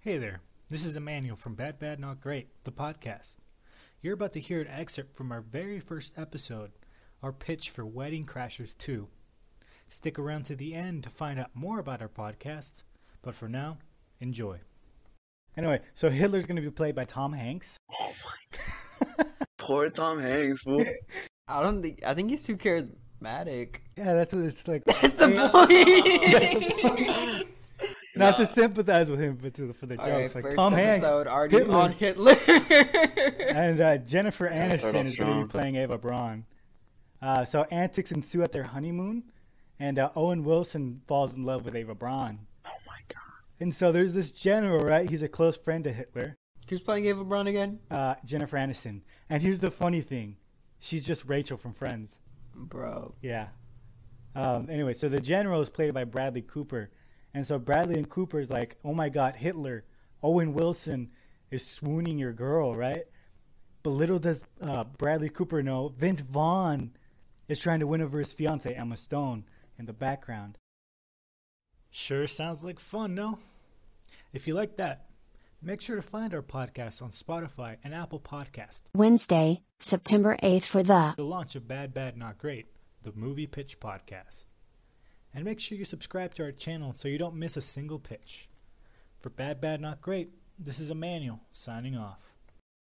Hey there, this is Emmanuel from Bad Bad Not Great, the podcast. You're about to hear an excerpt from our very first episode, our pitch for Wedding Crashers 2. Stick around to the end to find out more about our podcast, but for now, enjoy. Anyway, so Hitler's going to be played by Tom Hanks. Oh my god. Poor Tom Hanks, fool. I don't think. I think he's too charismatic. Yeah, that's what it's like. That's the point. Not to sympathize with him, but to, for the All right, jokes. like first Tom Hanks episode already Hitler. on Hitler. and uh, Jennifer Yeah, start Aniston off is going to strong. be playing Ava Braun. Uh, so antics ensue at their honeymoon, and uh, Owen Wilson falls in love with Ava Braun. Oh my god. And so there's this general, right? He's a close friend to Hitler, Who's playing Ava Braun again? uh, Jennifer Aniston. And here's the funny thing: she's just Rachel from Friends. Bro. Yeah. Um, anyway, so the general is played by Bradley Cooper, and so Bradley and Cooper is like, "Oh my God, Hitler! Owen Wilson is swooning your girl, right?" But little does uh, Bradley Cooper know, Vince Vaughn is trying to win over his fiancee Emma Stone in the background. Sure sounds like fun, no? If you like that, make sure to find our podcast on Spotify and Apple Podcast. Wednesday, September 8th for the the launch of Bad Bad Not Great, the movie pitch podcast. And make sure you subscribe to our channel so you don't miss a single pitch. For Bad Bad Not Great, this is Emmanuel signing off.